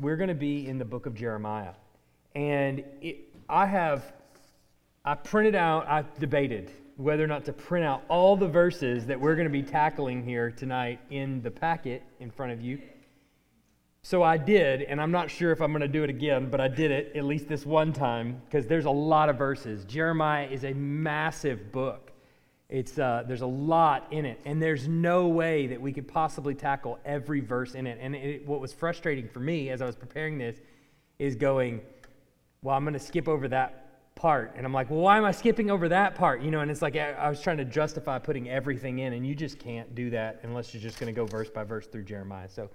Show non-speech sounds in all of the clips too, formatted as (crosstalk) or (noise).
we're going to be in the book of Jeremiah. And it, I have, I printed out, I debated whether or not to print out all the verses that we're going to be tackling here tonight in the packet in front of you. So I did, and I'm not sure if I'm going to do it again, but I did it at least this one time because there's a lot of verses. Jeremiah is a massive book. It's, uh, there's a lot in it, and there's no way that we could possibly tackle every verse in it. And it, what was frustrating for me as I was preparing this is going, well, I'm going to skip over that part. And I'm like, well, why am I skipping over that part? You know, and it's like I, I was trying to justify putting everything in, and you just can't do that unless you're just going to go verse by verse through Jeremiah. So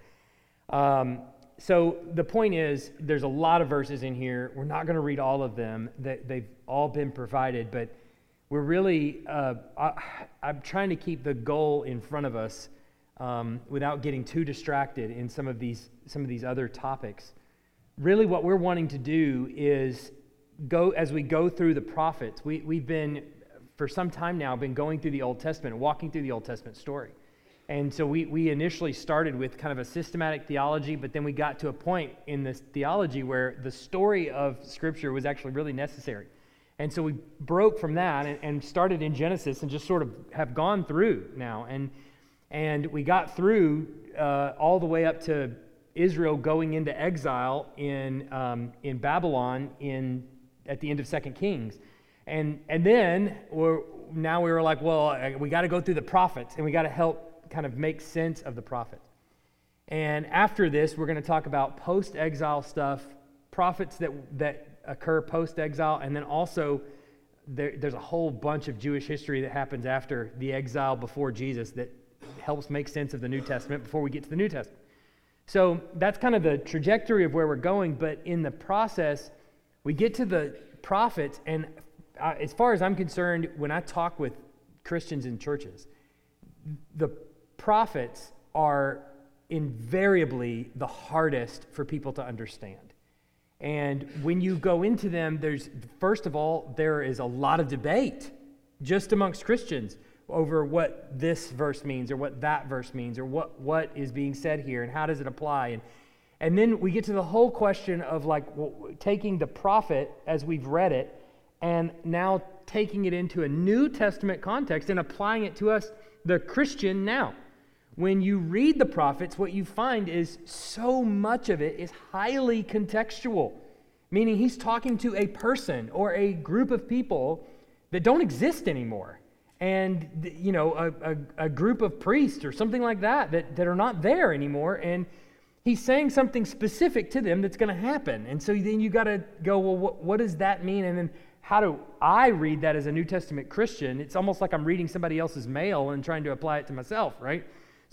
um, so the point is, there's a lot of verses in here. We're not going to read all of them. They, they've all been provided, but we're really, uh, I, am trying to keep the goal in front of us um, without getting too distracted in some of these some of these other topics. Really, what we're wanting to do is go as we go through the prophets. We, we've been for some time now been going through the Old Testament, walking through the Old Testament story. And so we, we initially started with kind of a systematic theology, but then we got to a point in this theology where the story of Scripture was actually really necessary. And so we broke from that and, and started in Genesis and just sort of have gone through now. And, and we got through uh, all the way up to Israel going into exile in, um, in Babylon in, at the end of Second Kings. And, and then we're, now we were like, well, we got to go through the prophets and we got to help kind of make sense of the prophets. And after this, we're going to talk about post exile stuff, prophets that, that occur post exile, and then also there, there's a whole bunch of Jewish history that happens after the exile before Jesus that helps make sense of the New Testament before we get to the New Testament. So that's kind of the trajectory of where we're going, but in the process, we get to the prophets, and as far as I'm concerned, when I talk with Christians in churches, the prophets are invariably the hardest for people to understand. And when you go into them, there's, first of all, there is a lot of debate just amongst Christians over what this verse means or what that verse means or what, what is being said here and how does it apply. And, and then we get to the whole question of like well, taking the prophet as we've read it and now taking it into a New Testament context and applying it to us, the Christian, now when you read the prophets, what you find is so much of it is highly contextual, meaning he's talking to a person or a group of people that don't exist anymore. And, you know, a, a, a group of priests or something like that, that that are not there anymore. And he's saying something specific to them that's going to happen. And so then you got to go, well, what, what does that mean? And then how do I read that as a New Testament Christian? It's almost like I'm reading somebody else's mail and trying to apply it to myself, right?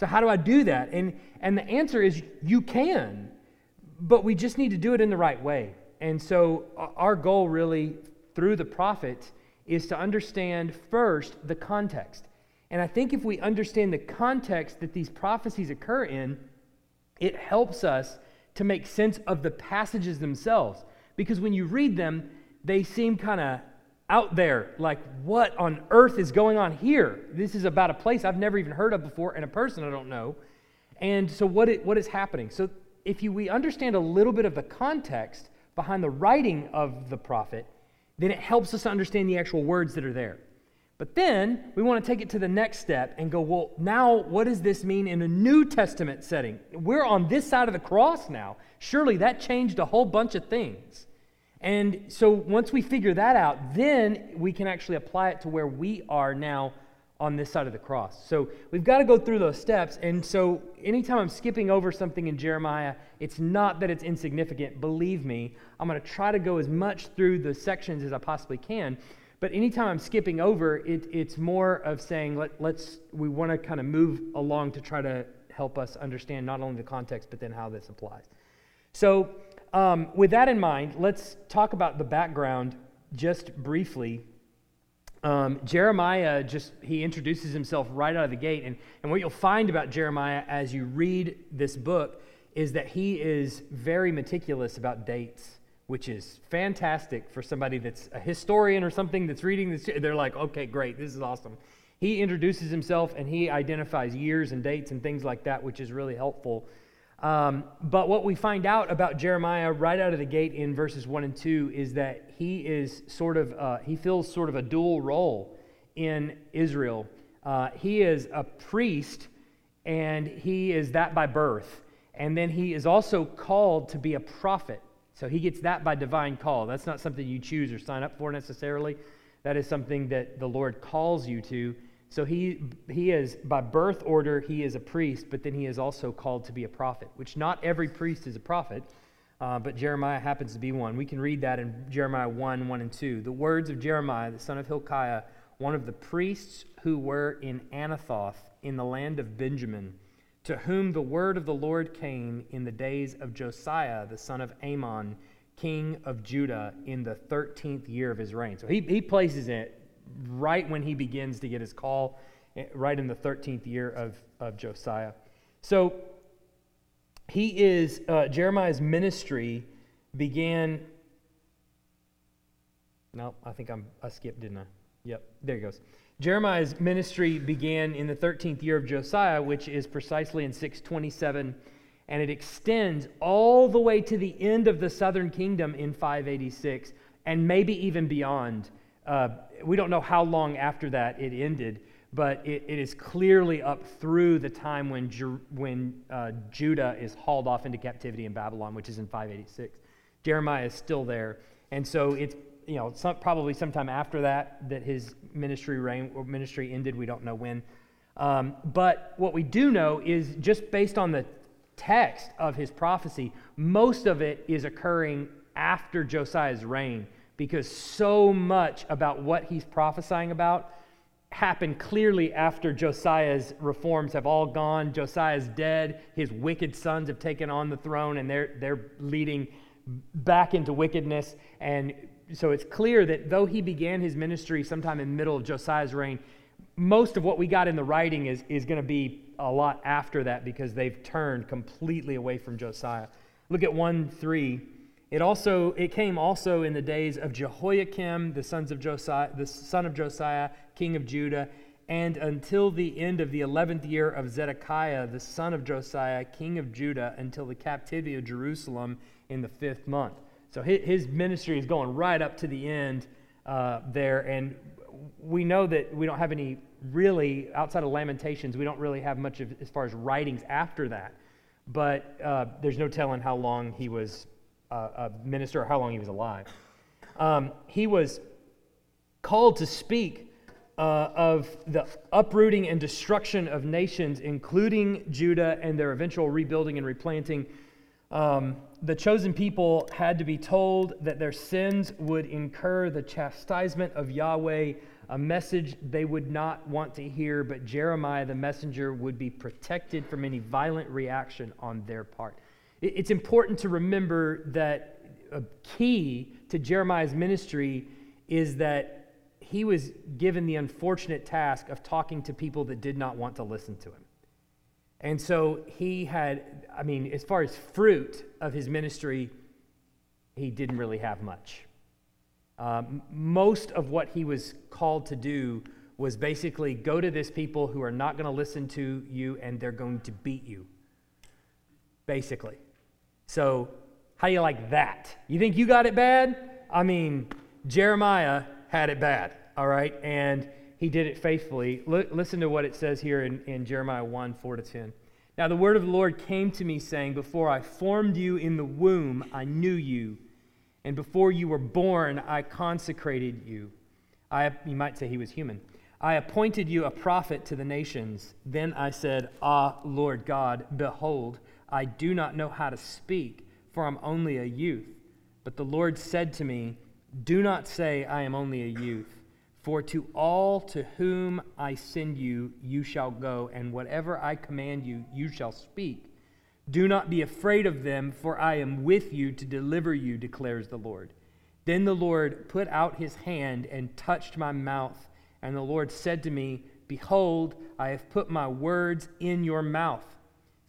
So, how do I do that? And, and the answer is you can, but we just need to do it in the right way. And so, uh, our goal really through the prophets is to understand first the context. And I think if we understand the context that these prophecies occur in, it helps us to make sense of the passages themselves. Because when you read them, they seem kind of out there, like, what on earth is going on here? This is about a place I've never even heard of before and a person I don't know. And so, what, it, what is happening? So, if you, we understand a little bit of the context behind the writing of the prophet, then it helps us to understand the actual words that are there. But then we want to take it to the next step and go, well, now what does this mean in a New Testament setting? We're on this side of the cross now. Surely that changed a whole bunch of things. And so once we figure that out, then we can actually apply it to where we are now on this side of the cross. So we've got to go through those steps. And so anytime I'm skipping over something in Jeremiah, it's not that it's insignificant. Believe me, I'm going to try to go as much through the sections as I possibly can. But anytime I'm skipping over, it, it's more of saying, let, let's, we want to kind of move along to try to help us understand not only the context, but then how this applies. So um, with that in mind, let's talk about the background just briefly. Um, Jeremiah just he introduces himself right out of the gate, and, and what you'll find about Jeremiah as you read this book is that he is very meticulous about dates, which is fantastic for somebody that's a historian or something that's reading this. They're like, okay, great, this is awesome. He introduces himself and he identifies years and dates and things like that, which is really helpful Um, but what we find out about Jeremiah right out of the gate in verses 1 and 2 is that he is sort of, uh, he fills sort of a dual role in Israel. Uh, he is a priest, and he is that by birth. And then he is also called to be a prophet. So he gets that by divine call. That's not something you choose or sign up for necessarily. That is something that the Lord calls you to. So he, he is, by birth order, he is a priest, but then he is also called to be a prophet, which not every priest is a prophet, uh, but Jeremiah happens to be one. We can read that in Jeremiah 1 1 and 2. The words of Jeremiah, the son of Hilkiah, one of the priests who were in Anathoth in the land of Benjamin, to whom the word of the Lord came in the days of Josiah, the son of Amon, king of Judah, in the 13th year of his reign. So he, he places it right when he begins to get his call, eh, right in the 13th year of, of Josiah. So he is, uh, Jeremiah's ministry began. No, I think I'm, I skipped, didn't I? Yep, there he goes. Jeremiah's ministry began in the 13th year of Josiah, which is precisely in 627, and it extends all the way to the end of the southern kingdom in 586, and maybe even beyond. Uh, we don't know how long after that it ended, but it, it is clearly up through the time when, Ju- when uh, Judah is hauled off into captivity in Babylon, which is in 586. Jeremiah is still there. And so it's you know some, probably sometime after that that his ministry reign ministry ended. We don't know when. Um, but what we do know is just based on the text of his prophecy, most of it is occurring after Josiah's reign because so much about what he's prophesying about happened clearly after Josiah's reforms have all gone. Josiah's dead. His wicked sons have taken on the throne and they're, they're leading back into wickedness. And so it's clear that though he began his ministry sometime in the middle of Josiah's reign, most of what we got in the writing is, is going to be a lot after that because they've turned completely away from Josiah. Look at 1 3. It also it came also in the days of Jehoiakim, the sons of Josiah, the son of Josiah, king of Judah, and until the end of the eleventh year of Zedekiah, the son of Josiah, king of Judah, until the captivity of Jerusalem in the fifth month. So his ministry is going right up to the end uh, there, and we know that we don't have any really outside of Lamentations. We don't really have much of as far as writings after that, but uh, there's no telling how long he was a minister or how long he was alive. Um, he was called to speak uh, of the uprooting and destruction of nations, including Judah and their eventual rebuilding and replanting. Um, the chosen people had to be told that their sins would incur the chastisement of Yahweh, a message they would not want to hear, but Jeremiah the messenger would be protected from any violent reaction on their part. It's important to remember that a key to Jeremiah's ministry is that he was given the unfortunate task of talking to people that did not want to listen to him. And so he had, I mean, as far as fruit of his ministry, he didn't really have much. Um, most of what he was called to do was basically go to this people who are not going to listen to you and they're going to beat you. Basically. So, how do you like that? You think you got it bad? I mean, Jeremiah had it bad, all right? And he did it faithfully. L- listen to what it says here in, in Jeremiah 1 4 to 10. Now, the word of the Lord came to me, saying, Before I formed you in the womb, I knew you. And before you were born, I consecrated you. I, you might say he was human. I appointed you a prophet to the nations. Then I said, Ah, Lord God, behold, I do not know how to speak, for I'm only a youth. But the Lord said to me, Do not say, I am only a youth. For to all to whom I send you, you shall go, and whatever I command you, you shall speak. Do not be afraid of them, for I am with you to deliver you, declares the Lord. Then the Lord put out his hand and touched my mouth, and the Lord said to me, Behold, I have put my words in your mouth.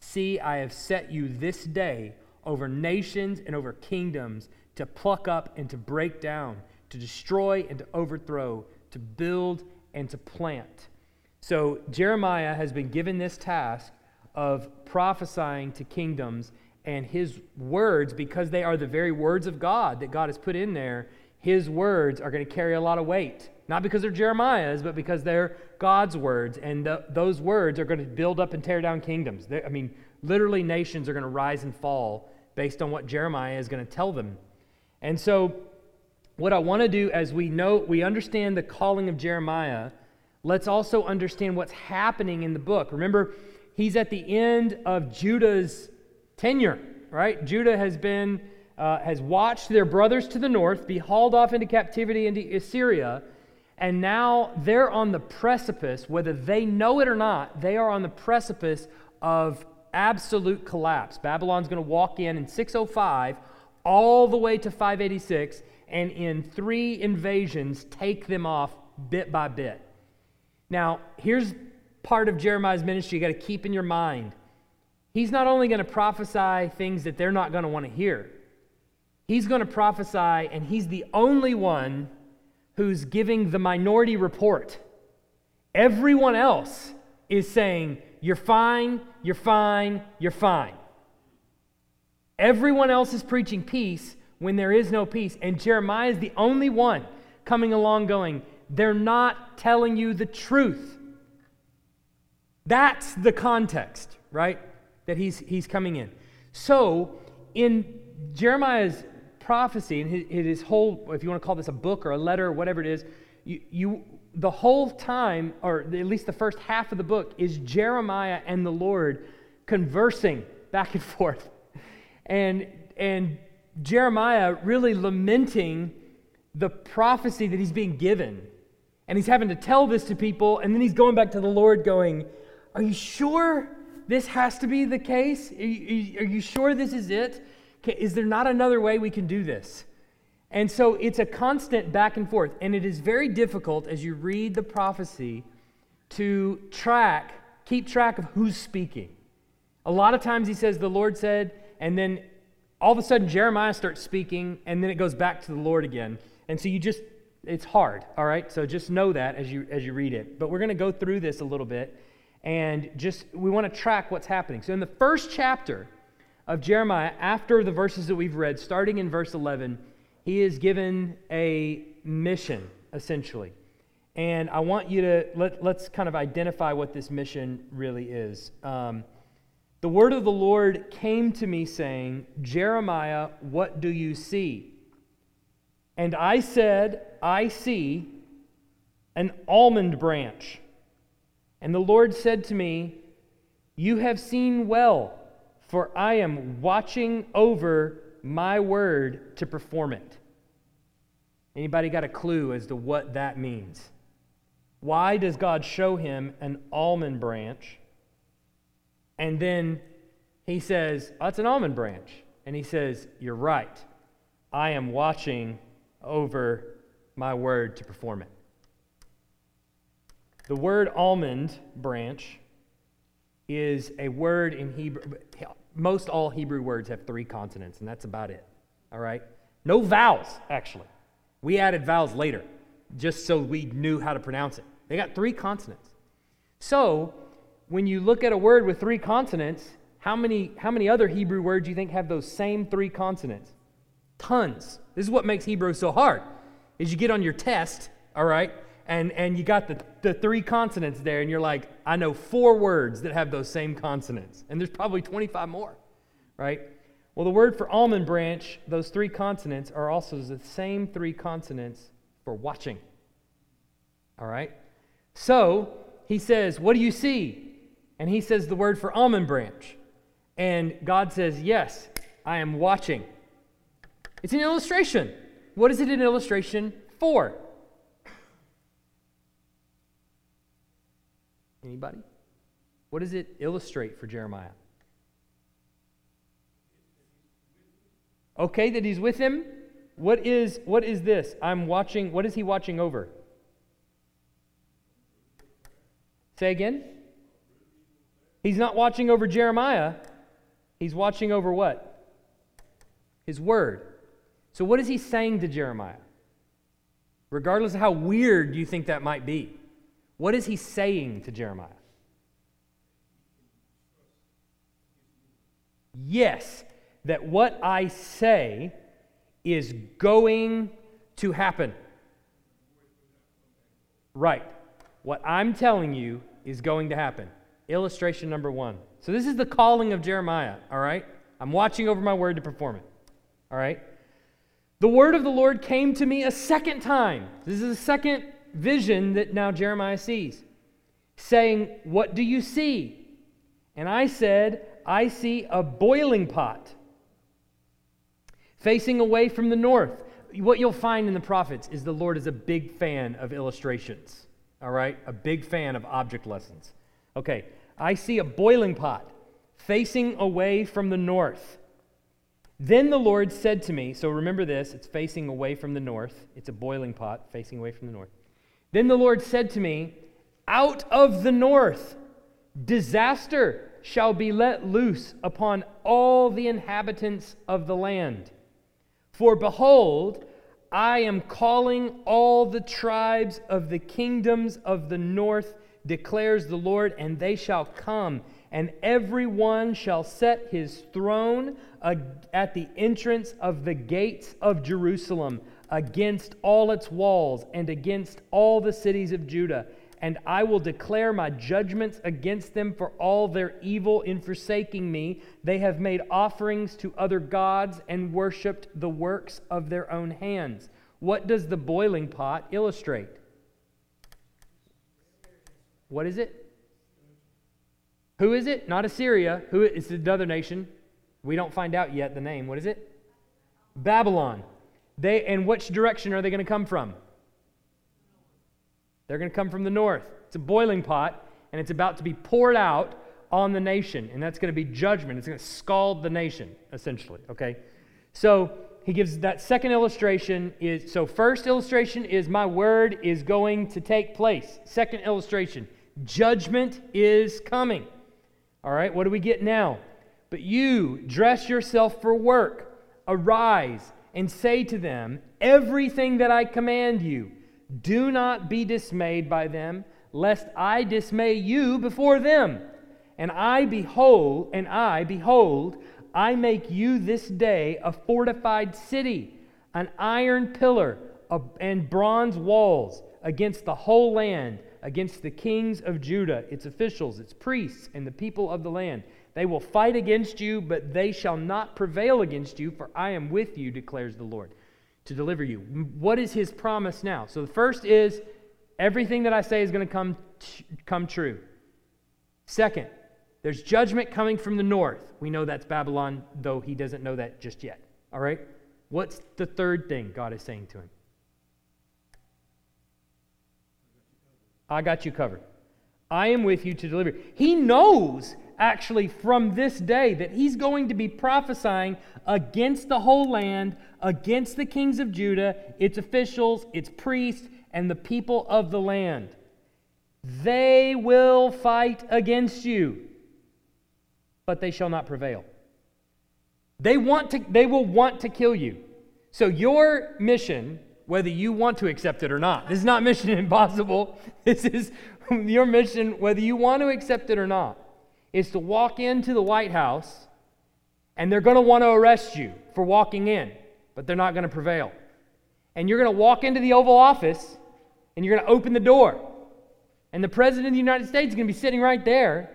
See, I have set you this day over nations and over kingdoms to pluck up and to break down, to destroy and to overthrow, to build and to plant. So Jeremiah has been given this task of prophesying to kingdoms and his words, because they are the very words of God that God has put in there, his words are going to carry a lot of weight. Not because they're Jeremiah's, but because they're God's words. And the, those words are going to build up and tear down kingdoms. They, I mean, literally, nations are going to rise and fall based on what Jeremiah is going to tell them. And so, what I want to do as we know, we understand the calling of Jeremiah, let's also understand what's happening in the book. Remember, he's at the end of Judah's tenure, right? Judah has been, uh, has watched their brothers to the north be hauled off into captivity into Assyria, and now they're on the precipice, whether they know it or not, they are on the precipice of absolute collapse. Babylon's going to walk in in 605 all the way to 586 and in three invasions take them off bit by bit. Now, here's part of Jeremiah's ministry you got to keep in your mind. He's not only going to prophesy things that they're not going to want to hear, he's going to prophesy, and he's the only one who's giving the minority report. Everyone else is saying, You're fine, you're fine, you're fine. Everyone else is preaching peace when there is no peace. And Jeremiah is the only one coming along going, They're not telling you the truth. That's the context, right? That he's, he's coming in. So, in Jeremiah's prophecy and his, his, whole, if you want to call this a book or a letter or whatever it is, you, you, the whole time, or at least the first half of the book, is Jeremiah and the Lord conversing back and (laughs) forth. And, and Jeremiah really lamenting the prophecy that he's being given. And he's having to tell this to people, and then he's going back to the Lord going, Are you sure this has to be the case? Are you, are you sure this is it? Is there not another way we can do this? And so it's a constant back and forth. And it is very difficult as you read the prophecy to track, keep track of who's speaking. A lot of times he says, The Lord said, and then all of a sudden Jeremiah starts speaking, and then it goes back to the Lord again. And so you just, it's hard, all right? So just know that as you as you read it. But we're going to go through this a little bit and just we want to track what's happening. So in the first chapter, of Jeremiah, after the verses that we've read, starting in verse 11, he is given a mission, essentially. And I want you to, let, let's kind of identify what this mission really is. Um, the word of the Lord came to me saying, Jeremiah, what do you see? And I said, I see an almond branch. And the Lord said to me, You have seen well for I am watching over my word to perform it. Anybody got a clue as to what that means? Why does God show him an almond branch? And then he says, oh, That's an almond branch. And he says, You're right. I am watching over my word to perform it. The word almond branch is a word in Hebrew most all Hebrew words have three consonants, and that's about it. All right? No vowels, actually. We added vowels later, just so we knew how to pronounce it. They got three consonants. So, when you look at a word with three consonants, how many, how many other Hebrew words do you think have those same three consonants? Tons. This is what makes Hebrew so hard. Is you get on your test, all right, and, and you got the, the three consonants there, and you're like, I know four words that have those same consonants. And there's probably 25 more, right? Well, the word for almond branch, those three consonants, are also the same three consonants for watching. All right? So he says, What do you see? And he says the word for almond branch. And God says, Yes, I am watching. It's an illustration. What is it an illustration for? Anybody? What does it illustrate for Jeremiah? Okay, that he's with him. What is what is this? I'm watching. What is he watching over? Say again. He's not watching over Jeremiah. He's watching over what? His word. So what is he saying to Jeremiah? Regardless of how weird you think that might be. What is he saying to Jeremiah? Yes, that what I say is going to happen. Right. What I'm telling you is going to happen. Illustration number one. So, this is the calling of Jeremiah, all right? I'm watching over my word to perform it, all right? The word of the Lord came to me a second time. This is the second vision that now Jeremiah sees, saying, What do you see? And I said, I see a boiling pot facing away from the north. What you'll find in the prophets is the Lord is a big fan of illustrations, all right? A big fan of object lessons. Okay, I see a boiling pot facing away from the north. Then the Lord said to me, so remember this, it's facing away from the north. It's a boiling pot facing away from the north. Then the Lord said to me, Out of the north, disaster shall be let loose upon all the inhabitants of the land. For behold, I am calling all the tribes of the kingdoms of the north, declares the Lord, and they shall come, and every one shall set his throne at the entrance of the gates of Jerusalem, against all its walls, and against all the cities of Judah and I will declare my judgments against them for all their evil in forsaking me. They have made offerings to other gods and worshiped the works of their own hands. What does the boiling pot illustrate? What is it? Who is it? Not Assyria. Who it's another nation? We don't find out yet the name. What is it? Babylon. They and which direction are they going to come from? They're going to come from the north. It's a boiling pot, and it's about to be poured out on the nation, and that's going to be judgment. It's going to scald the nation, essentially. Okay? So he gives that second illustration is so first illustration is my word is going to take place. Second illustration, judgment is coming. All right, what do we get now? But you dress yourself for work, arise and say to them everything that I command you do not be dismayed by them, lest I dismay you before them. And I behold, and I behold, I make you this day a fortified city, an iron pillar and bronze walls against the whole land, against the kings of Judah, its officials, its priests, and the people of the land. They will fight against you, but they shall not prevail against you, for I am with you, declares the Lord to deliver you. What is his promise now? So the first is everything that I say is going to come, come true. Second, there's judgment coming from the north. We know that's Babylon, though he doesn't know that just yet. All right? What's the third thing God is saying to him? I got you covered. I am with you to deliver. He knows actually from this day that he's going to be prophesying against the whole land, against the kings of Judah, its officials, its priests, and the people of the land. They will fight against you, but they shall not prevail. They, want to, they will want to kill you. So, your mission, whether you want to accept it or not, this is not mission (laughs) impossible. This is your mission, whether you want to accept it or not is to walk into the White House and they're going to want to arrest you for walking in, but they're not going to prevail. And you're going to walk into the Oval Office and you're going to open the door. And the President of the United States is going to be sitting right there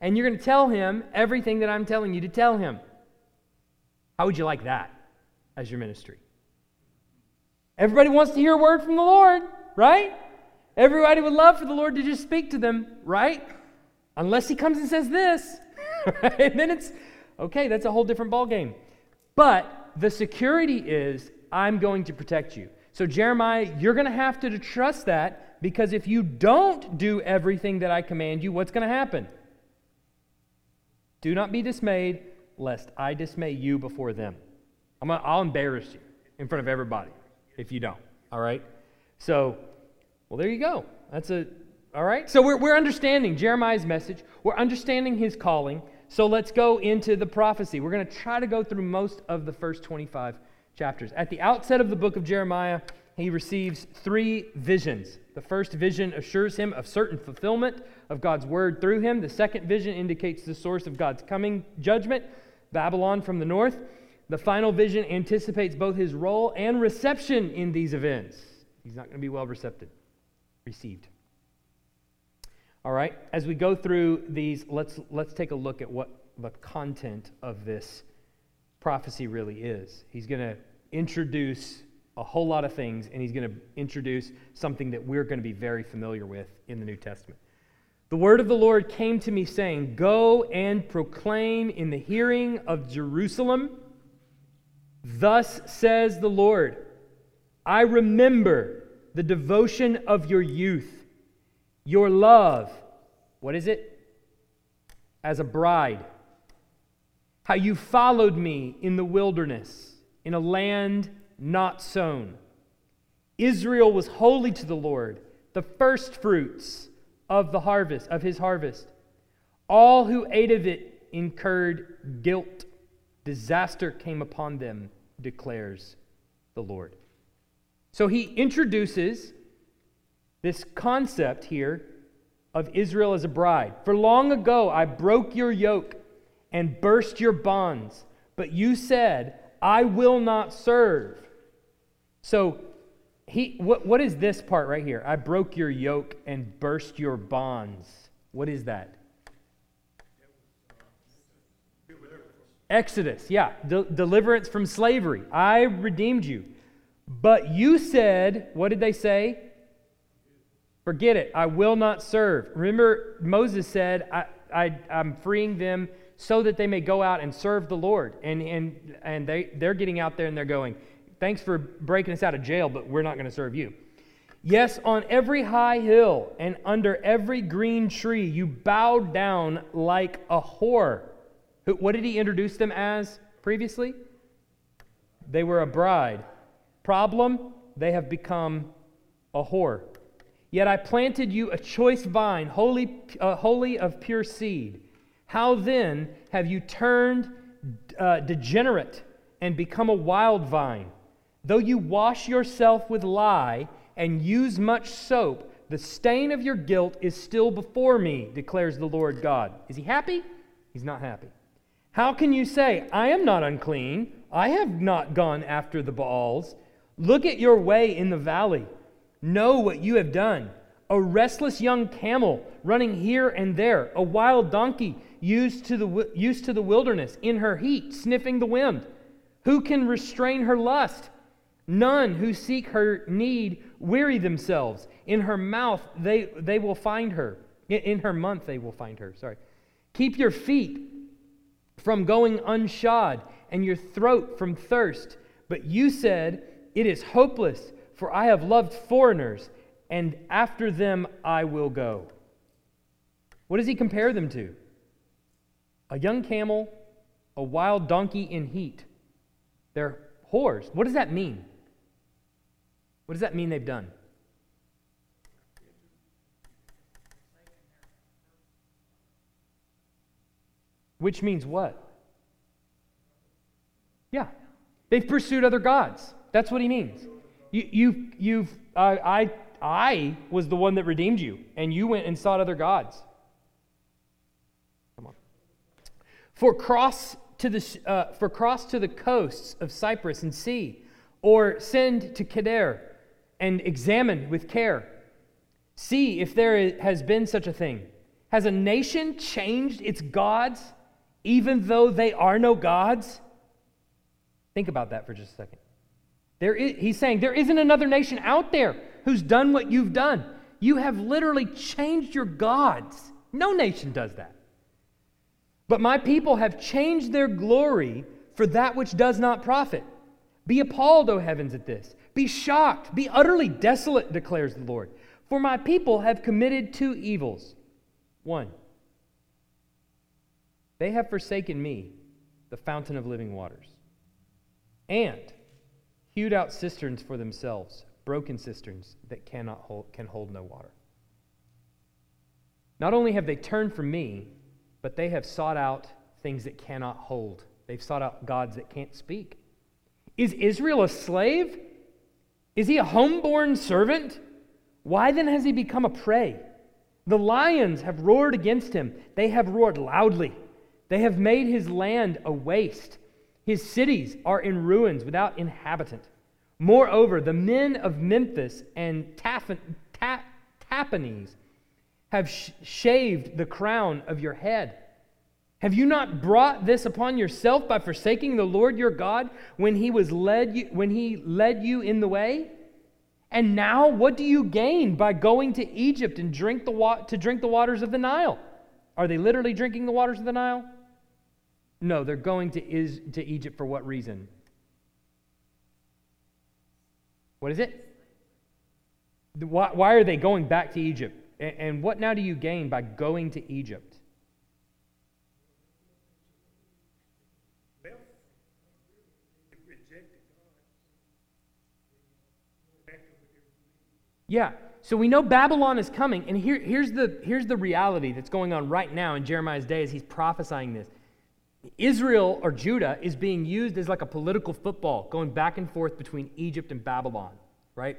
and you're going to tell him everything that I'm telling you to tell him. How would you like that as your ministry? Everybody wants to hear a word from the Lord, right? Everybody would love for the Lord to just speak to them, right? Unless he comes and says this, (laughs) and then it's okay, that's a whole different ballgame. But the security is I'm going to protect you. So, Jeremiah, you're going to have to trust that because if you don't do everything that I command you, what's going to happen? Do not be dismayed, lest I dismay you before them. i will embarrass you in front of everybody if you don't. All right? So, well, there you go. That's a all right? So we're, we're understanding Jeremiah's message, we're understanding his calling. So let's go into the prophecy. We're going to try to go through most of the first 25 chapters. At the outset of the book of Jeremiah, he receives three visions. The first vision assures him of certain fulfillment of God's word through him. The second vision indicates the source of God's coming judgment. Babylon from the north. The final vision anticipates both his role and reception in these events. He's not going to be well received. Received. All right, as we go through these, let's, let's take a look at what the content of this prophecy really is. He's going to introduce a whole lot of things, and he's going to introduce something that we're going to be very familiar with in the New Testament. The word of the Lord came to me, saying, Go and proclaim in the hearing of Jerusalem, Thus says the Lord, I remember the devotion of your youth your love, what is it? As a bride. How you followed me in the wilderness, in a land not sown. Israel was holy to the Lord, the first fruits of the harvest, of his harvest. All who ate of it incurred guilt. Disaster came upon them, declares the Lord. So he introduces this concept here of Israel as a bride. For long ago I broke your yoke and burst your bonds, but you said, I will not serve. So, he, what, what is this part right here? I broke your yoke and burst your bonds. What is that? Exodus, yeah, de- deliverance from slavery. I redeemed you. But you said, what did they say? Forget it. I will not serve. Remember, Moses said, I, I, I'm freeing them so that they may go out and serve the Lord. And, and, and they, they're getting out there and they're going, Thanks for breaking us out of jail, but we're not going to serve you. Yes, on every high hill and under every green tree, you bowed down like a whore. What did he introduce them as previously? They were a bride. Problem? They have become a whore. Yet I planted you a choice vine, holy, uh, holy of pure seed. How then have you turned uh, degenerate and become a wild vine? Though you wash yourself with lye and use much soap, the stain of your guilt is still before me, declares the Lord God. Is he happy? He's not happy. How can you say, I am not unclean? I have not gone after the Baals. Look at your way in the valley know what you have done. A restless young camel running here and there, a wild donkey used to the, used to the wilderness in her heat, sniffing the wind. Who can restrain her lust? None who seek her need weary themselves. In her mouth they, they will find her. In her month they will find her. Sorry. Keep your feet from going unshod and your throat from thirst. But you said, It is hopeless. For I have loved foreigners, and after them I will go. What does he compare them to? A young camel, a wild donkey in heat. They're whores. What does that mean? What does that mean they've done? Which means what? Yeah. They've pursued other gods. That's what he means. You, you, you've, uh, I, I was the one that redeemed you, and you went and sought other gods. Come on. For cross to the, uh, for cross to the coasts of Cyprus and see, or send to Kedar and examine with care. See if there has been such a thing. Has a nation changed its gods even though they are no gods? Think about that for just a second. There is, he's saying there isn't another nation out there who's done what you've done. You have literally changed your gods. No nation does that. But my people have changed their glory for that which does not profit. Be appalled, O heavens, at this. Be shocked. Be utterly desolate, declares the Lord. For my people have committed two evils. One, they have forsaken me, the fountain of living waters. And hewed out cisterns for themselves, broken cisterns that cannot hold, can hold no water. Not only have they turned from me, but they have sought out things that cannot hold. They've sought out gods that can't speak. Is Israel a slave? Is he a homeborn servant? Why then has he become a prey? The lions have roared against him. They have roared loudly. They have made his land a waste. His cities are in ruins without inhabitant. Moreover, the men of Memphis and Tahpanhes have sh- shaved the crown of your head. Have you not brought this upon yourself by forsaking the Lord your God when he was led you, when he led you in the way? And now what do you gain by going to Egypt and drink the wa- to drink the waters of the Nile? Are they literally drinking the waters of the Nile? No, they're going to, is, to Egypt for what reason? What is it? Why, why are they going back to Egypt? And, and what now do you gain by going to Egypt? Yeah. So we know Babylon is coming, and here, here's, the, here's the reality that's going on right now in Jeremiah's day as he's prophesying this. Israel or Judah is being used as like a political football going back and forth between Egypt and Babylon, right?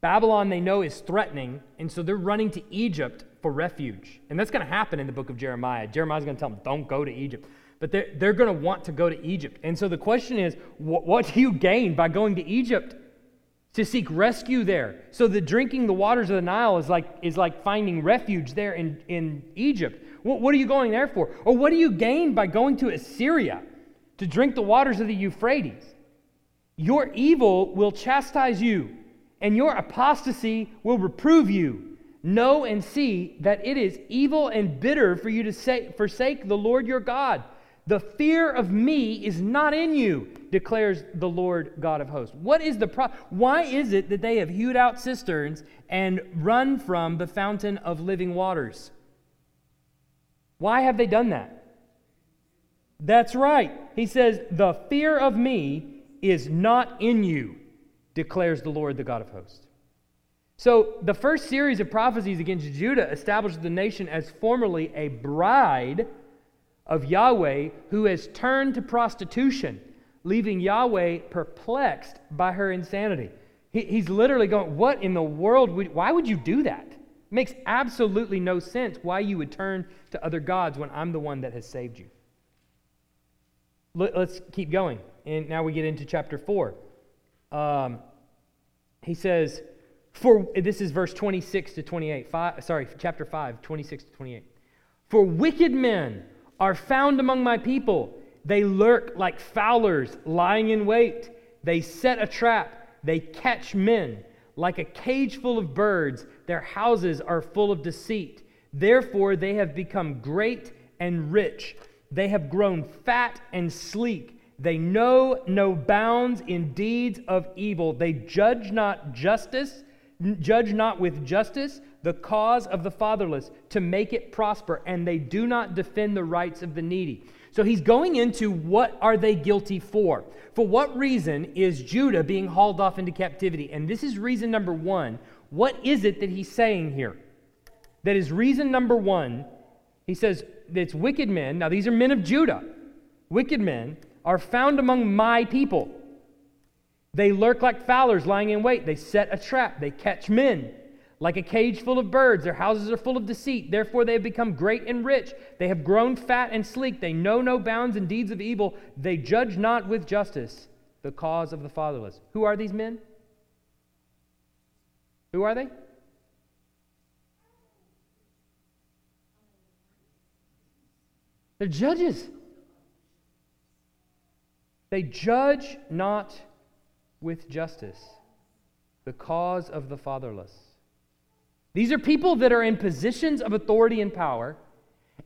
Babylon, they know, is threatening, and so they're running to Egypt for refuge. And that's going to happen in the book of Jeremiah. Jeremiah's going to tell them, don't go to Egypt. But they're, they're going to want to go to Egypt. And so the question is, what, what do you gain by going to Egypt? to seek rescue there. So the drinking the waters of the Nile is like, is like finding refuge there in, in Egypt. What, are you going there for? Or what do you gain by going to Assyria to drink the waters of the Euphrates? Your evil will chastise you, and your apostasy will reprove you. Know and see that it is evil and bitter for you to say, forsake the Lord your God. The fear of me is not in you, declares the Lord God of hosts. What is the pro- Why is it that they have hewed out cisterns and run from the fountain of living waters? Why have they done that? That's right. He says, The fear of me is not in you, declares the Lord, the God of hosts. So, the first series of prophecies against Judah established the nation as formerly a bride of Yahweh who has turned to prostitution, leaving Yahweh perplexed by her insanity. He, he's literally going, What in the world? Would, why would you do that? It makes absolutely no sense why you would turn to other gods when I'm the one that has saved you. Let, us keep going. And now we get into chapter 4. Um, he says, for this is verse 26 to 28 five, sorry chapter 5 26 to 28 for wicked men are found among my people. They lurk like fowlers lying in wait. They set a trap. They catch men. Like a cage full of birds, their houses are full of deceit. Therefore, they have become great and rich. They have grown fat and sleek. They know no bounds in deeds of evil. They judge not justice, judge not with justice the cause of the fatherless to make it prosper, and they do not defend the rights of the needy. So he's going into what are they guilty for? For what reason is Judah being hauled off into captivity? And this is reason number one. What is it that he's saying here? That is reason number one. He says it's wicked men. Now, these are men of Judah. Wicked men are found among my people. They lurk like fowlers lying in wait. They set a trap. They catch men. Like a cage full of birds, their houses are full of deceit. Therefore, they have become great and rich. They have grown fat and sleek. They know no bounds in deeds of evil. They judge not with justice the cause of the fatherless. Who are these men? Who are they? They're judges. They judge not with justice the cause of the fatherless. These are people that are in positions of authority and power,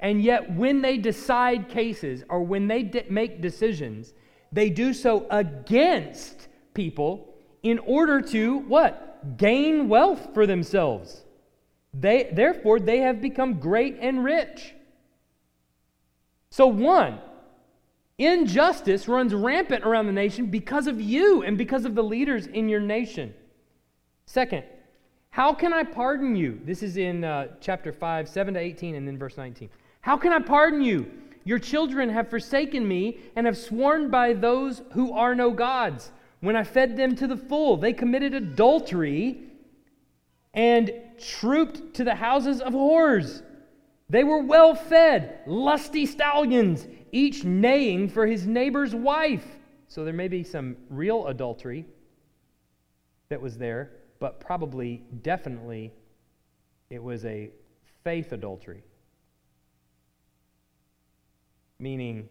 and yet when they decide cases or when they de- make decisions, they do so against people in order to what? Gain wealth for themselves. They, therefore, they have become great and rich. So, one, injustice runs rampant around the nation because of you and because of the leaders in your nation. Second, how can I pardon you? This is in uh, chapter 5, 7 to 18, and then verse 19. How can I pardon you? Your children have forsaken me and have sworn by those who are no gods. When I fed them to the full, they committed adultery and trooped to the houses of whores. They were well fed, lusty stallions, each neighing for his neighbor's wife. So there may be some real adultery that was there, but probably, definitely, it was a faith adultery. Meaning,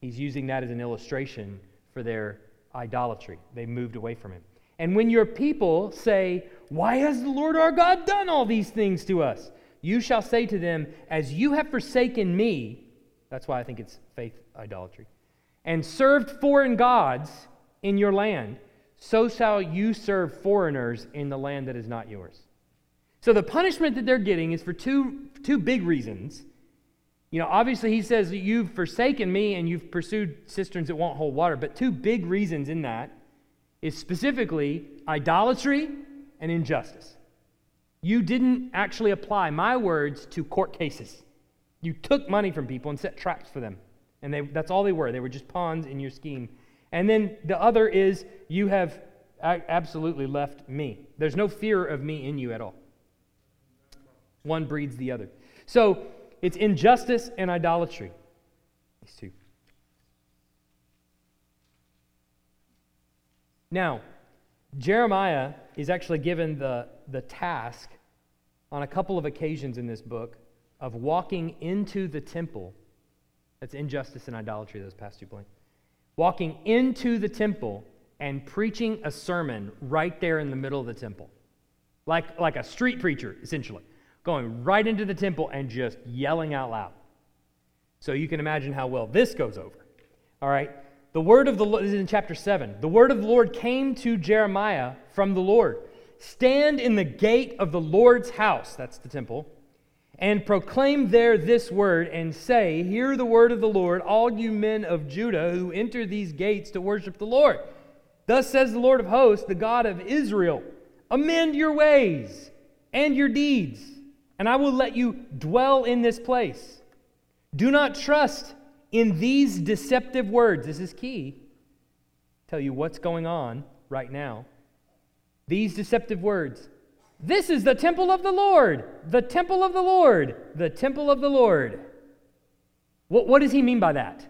he's using that as an illustration for their idolatry. They moved away from him. And when your people say, Why has the Lord our God done all these things to us? You shall say to them, As you have forsaken me, that's why I think it's faith idolatry, and served foreign gods in your land, so shall you serve foreigners in the land that is not yours. So the punishment that they're getting is for two, two big reasons. You know, obviously, he says you've forsaken me and you've pursued cisterns that won't hold water, but two big reasons in that is specifically idolatry and injustice. You didn't actually apply my words to court cases. You took money from people and set traps for them. And they, that's all they were. They were just pawns in your scheme. And then the other is you have absolutely left me. There's no fear of me in you at all. One breeds the other. So it's injustice and idolatry. These two. Now, Jeremiah is actually given the, the task on a couple of occasions in this book of walking into the temple. That's injustice and idolatry, those past two points. Walking into the temple and preaching a sermon right there in the middle of the temple. Like, like a street preacher, essentially. Going right into the temple and just yelling out loud. So you can imagine how well this goes over. All right? The word of the Lord, is in chapter 7. The word of the Lord came to Jeremiah from the Lord. Stand in the gate of the Lord's house, that's the temple, and proclaim there this word, and say, Hear the word of the Lord, all you men of Judah who enter these gates to worship the Lord. Thus says the Lord of hosts, the God of Israel Amend your ways and your deeds, and I will let you dwell in this place. Do not trust in these deceptive words, this is key, tell you what's going on right now. These deceptive words. This is the temple of the Lord, the temple of the Lord, the temple of the Lord. What, what does he mean by that?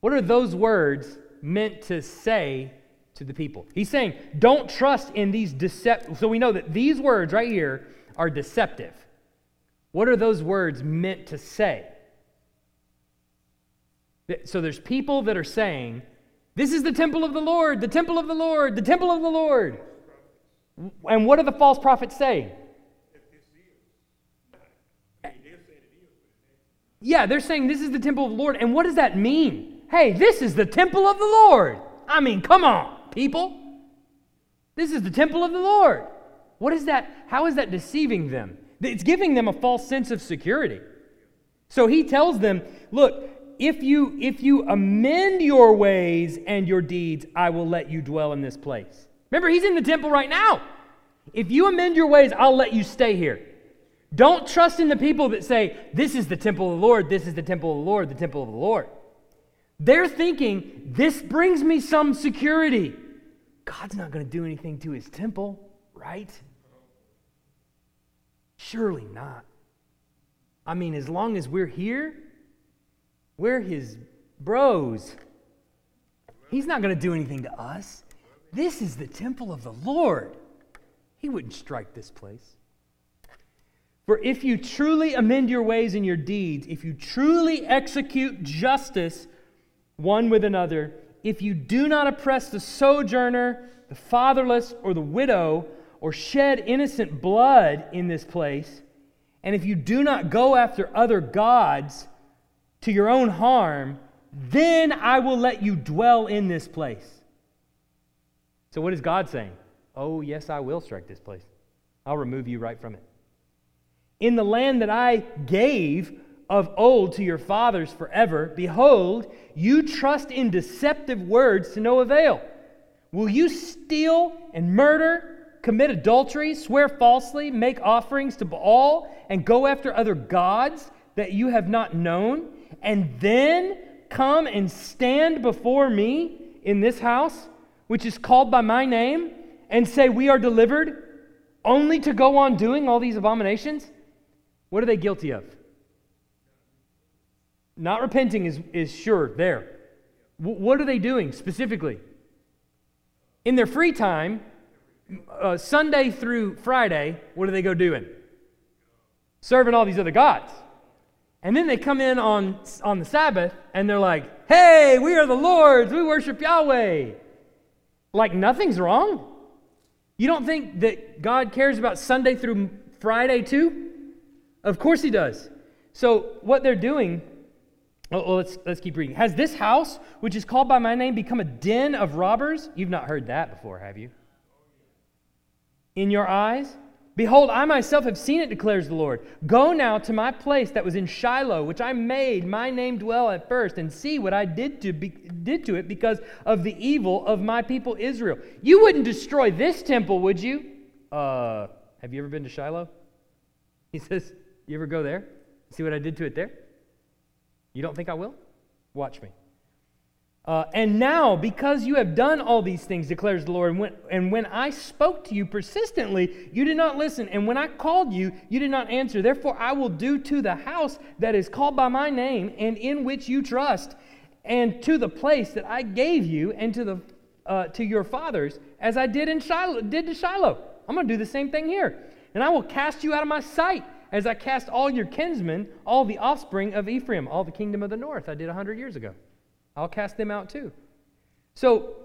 What are those words meant to say to the people? He's saying, don't trust in these deceptive. So we know that these words right here are deceptive. What are those words meant to say? So there's people that are saying, This is the temple of the Lord, the temple of the Lord, the temple of the Lord. And what do the false prophets say? Yeah, they're saying this is the temple of the Lord. And what does that mean? Hey, this is the temple of the Lord. I mean, come on, people. This is the temple of the Lord. What is that? How is that deceiving them? It's giving them a false sense of security. So he tells them, look, if you if you amend your ways and your deeds, I will let you dwell in this place. Remember, he's in the temple right now. If you amend your ways, I'll let you stay here. Don't trust in the people that say, This is the temple of the Lord, this is the temple of the Lord, the temple of the Lord. They're thinking, This brings me some security. God's not going to do anything to his temple, right? Surely not. I mean, as long as we're here, we're his bros. He's not going to do anything to us. This is the temple of the Lord. He wouldn't strike this place. For if you truly amend your ways and your deeds, if you truly execute justice one with another, if you do not oppress the sojourner, the fatherless, or the widow, or shed innocent blood in this place, and if you do not go after other gods, to your own harm, then I will let you dwell in this place. So, what is God saying? Oh, yes, I will strike this place. I'll remove you right from it. In the land that I gave of old to your fathers forever, behold, you trust in deceptive words to no avail. Will you steal and murder, commit adultery, swear falsely, make offerings to Baal, and go after other gods that you have not known? and then come and stand before me in this house, which is called by my name, and say, We are delivered, only to go on doing all these abominations? What are they guilty of? Not repenting is, is sure there. W- what are they doing specifically? In their free time, uh, Sunday through Friday, what do they go doing? Serving all these other gods. And then they come in on, on the Sabbath and they're like, hey, we are the Lord's, we worship Yahweh. Like nothing's wrong. You don't think that God cares about Sunday through Friday too? Of course He does. So, what they're doing, oh, let's, let's keep reading. Has this house, which is called by my name, become a den of robbers? You've not heard that before, have you? In your eyes? Behold, I myself have seen it, declares the Lord. Go now to my place that was in Shiloh, which I made my name dwell at first, and see what I did to, be, did to it because of the evil of my people Israel. You wouldn't destroy this temple, would you? Uh, have you ever been to Shiloh? (laughs) He says, You ever go there? See what I did to it there? You don't think I will? Watch me. Uh, and now, because you have done all these things, declares the Lord, and when, and when I spoke to you persistently, you did not listen. And when I called you, you did not answer. Therefore, I will do to the house that is called by my name and in which you trust, and to the place that I gave you and to, the, uh, to your fathers, as I did, in Shiloh, did to Shiloh. I'm going to do the same thing here. And I will cast you out of my sight as I cast all your kinsmen, all the offspring of Ephraim, all the kingdom of the north I did a 100 years ago. I'll cast them out too. So,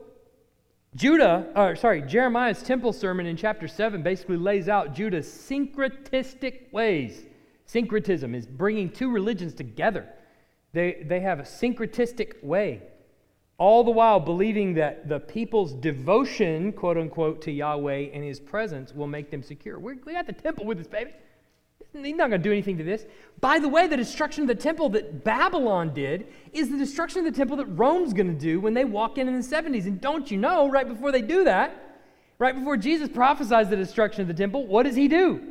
Judah, or sorry, Jeremiah's temple sermon in chapter 7 basically lays out Judah's syncretistic ways. Syncretism is bringing two religions together. They, they have a syncretistic way, all the while believing that the people's devotion, quote unquote, to Yahweh and his presence will make them secure. We're, we got the temple with us, baby. He's not going to do anything to this. By the way, the destruction of the temple that Babylon did is the destruction of the temple that Rome's going to do when they walk in in the 70s. And don't you know, right before they do that, right before Jesus prophesies the destruction of the temple, what does he do?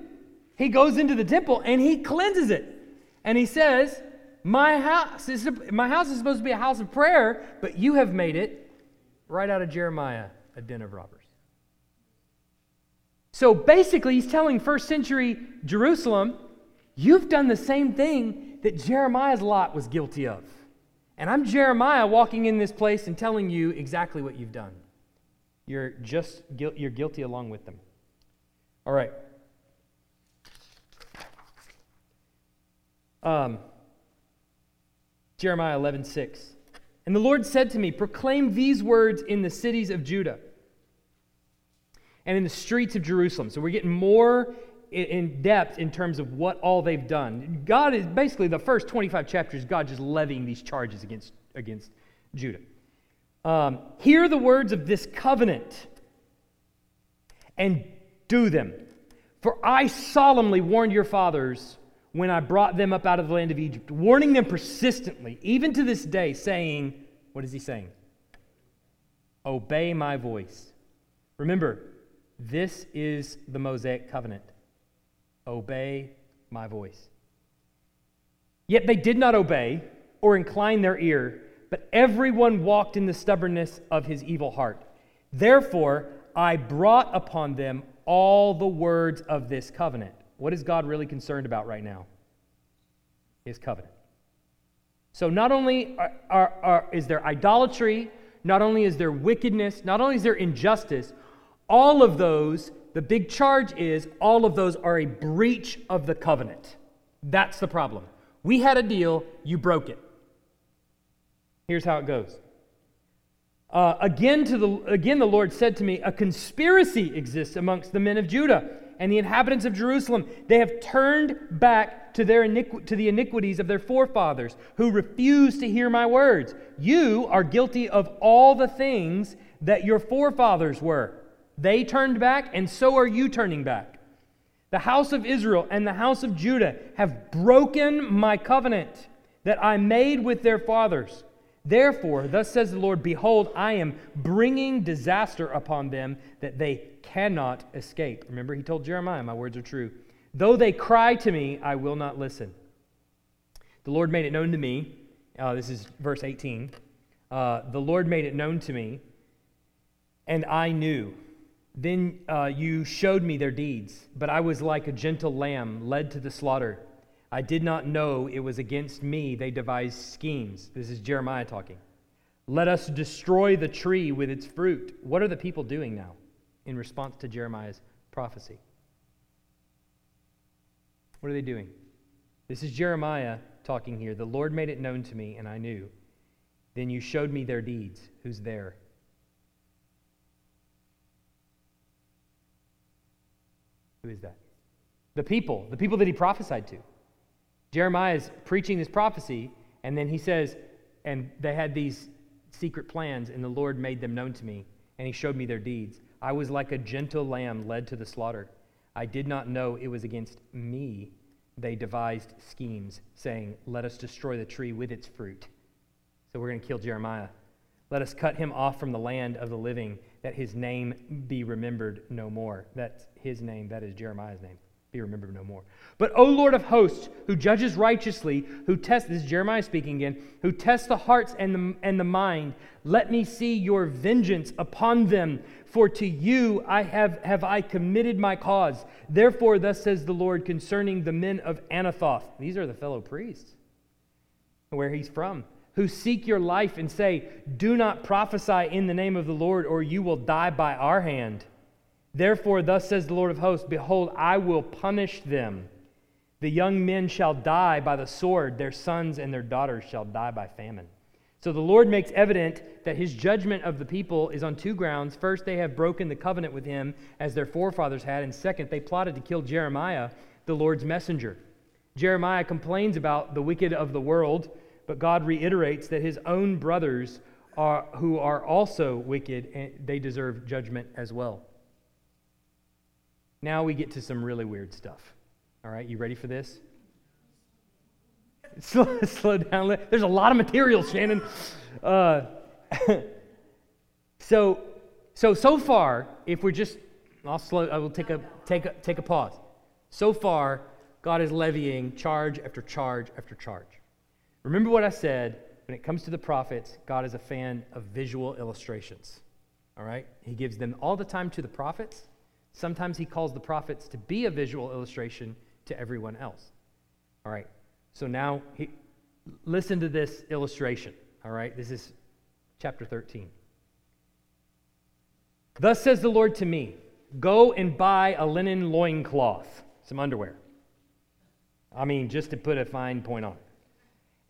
He goes into the temple and he cleanses it. And he says, my house, is, my house is supposed to be a house of prayer, but you have made it, right out of Jeremiah, a den of robbers. So basically, he's telling first century Jerusalem, you've done the same thing that Jeremiah's lot was guilty of. And I'm Jeremiah walking in this place and telling you exactly what you've done. You're just you're guilty along with them. All right. Um, Jeremiah 11, 6. And the Lord said to me, Proclaim these words in the cities of Judah and in the streets of Jerusalem. So we're getting more in depth in terms of what all they've done. God is basically the first 25 chapters, God just levying these charges against, against Judah. Um, hear the words of this covenant and do them. For I solemnly warned your fathers when I brought them up out of the land of Egypt, warning them persistently, even to this day, saying, What is he saying? Obey my voice. Remember, this is the Mosaic covenant. Obey my voice. Yet they did not obey or incline their ear, but everyone walked in the stubbornness of his evil heart. Therefore, I brought upon them all the words of this covenant. What is God really concerned about right now? His covenant. So, not only are, are, are, is there idolatry, not only is there wickedness, not only is there injustice, all of those, the big charge is all of those are a breach of the covenant. That's the problem. We had a deal, you broke it. Here's how it goes. Uh, again, to the, again, the Lord said to me, A conspiracy exists amongst the men of Judah and the inhabitants of Jerusalem. They have turned back to, their iniqu- to the iniquities of their forefathers, who refused to hear my words. You are guilty of all the things that your forefathers were. They turned back, and so are you turning back. The house of Israel and the house of Judah have broken my covenant that I made with their fathers. Therefore, thus says the Lord Behold, I am bringing disaster upon them that they cannot escape. Remember, he told Jeremiah, My words are true. Though they cry to me, I will not listen. The Lord made it known to me. Uh, this is verse 18. Uh, the Lord made it known to me, and I knew. Then uh, you showed me their deeds, but I was like a gentle lamb led to the slaughter, I did not know it was against me they devised schemes. This is Jeremiah talking. Let us destroy the tree with its fruit. What are the people doing now in response to Jeremiah's prophecy? What are they doing? This is Jeremiah talking here. The Lord made it known to me, and I knew. Then you showed me their deeds. Who's there? Who is that? The people, the people that he prophesied to. Jeremiah is preaching this prophecy, and then he says, and they had these secret plans, and the Lord made them known to me, and he showed me their deeds. I was like a gentle lamb led to the slaughter. I did not know it was against me they devised schemes, saying, Let us destroy the tree with its fruit. So we're going to kill Jeremiah. Let us cut him off from the land of the living, that his name be remembered no more. That's his name, that is Jeremiah's name be remembered no more. But, O Lord of hosts, who judges righteously, who tests, this is Jeremiah speaking again, who tests the hearts and the, and the mind, let me see your vengeance upon them. For to you I have, have I committed my cause. Therefore, thus says the Lord concerning the men of Anathoth. These are the fellow priests, where he's from, who seek your life and say, Do not prophesy in the name of the Lord, or you will die by our hand. Therefore, thus says the Lord of hosts Behold, I will punish them. The young men shall die by the sword, their sons and their daughters shall die by famine. So the Lord makes evident that his judgment of the people is on two grounds. First, they have broken the covenant with him as their forefathers had. And second, they plotted to kill Jeremiah, the Lord's messenger. Jeremiah complains about the wicked of the world, but God reiterates that his own brothers are, who are also wicked, and they deserve judgment as well. Now we get to some really weird stuff. All right, you ready for this? (laughs) Slow, slow down. There's a lot of material, Shannon. Uh, (laughs) so, so so far, if we're just, I'll slow. I will take a take a take a pause. So far, God is levying charge after charge after charge. Remember what I said. When it comes to the prophets, God is a fan of visual illustrations. All right, He gives them all the time to the prophets Sometimes he calls the prophets to be a visual illustration to everyone else. All right, so now he, listen to this illustration. All right, this is chapter 13. Thus says the Lord to me Go and buy a linen loincloth, some underwear. I mean, just to put a fine point on it.